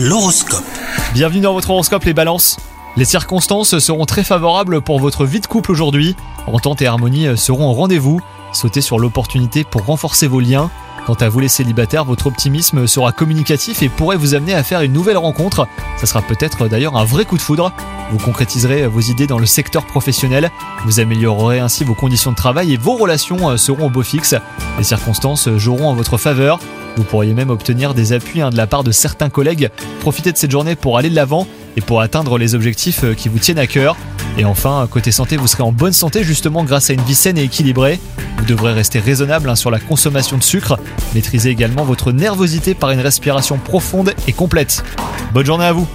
L'horoscope. Bienvenue dans votre horoscope les balances. Les circonstances seront très favorables pour votre vie de couple aujourd'hui. Entente et harmonie seront au rendez-vous. Sautez sur l'opportunité pour renforcer vos liens. Quant à vous les célibataires, votre optimisme sera communicatif et pourrait vous amener à faire une nouvelle rencontre. Ça sera peut-être d'ailleurs un vrai coup de foudre. Vous concrétiserez vos idées dans le secteur professionnel. Vous améliorerez ainsi vos conditions de travail et vos relations seront au beau fixe. Les circonstances joueront en votre faveur. Vous pourriez même obtenir des appuis hein, de la part de certains collègues. Profitez de cette journée pour aller de l'avant et pour atteindre les objectifs euh, qui vous tiennent à cœur. Et enfin, côté santé, vous serez en bonne santé justement grâce à une vie saine et équilibrée. Vous devrez rester raisonnable hein, sur la consommation de sucre. Maîtrisez également votre nervosité par une respiration profonde et complète. Bonne journée à vous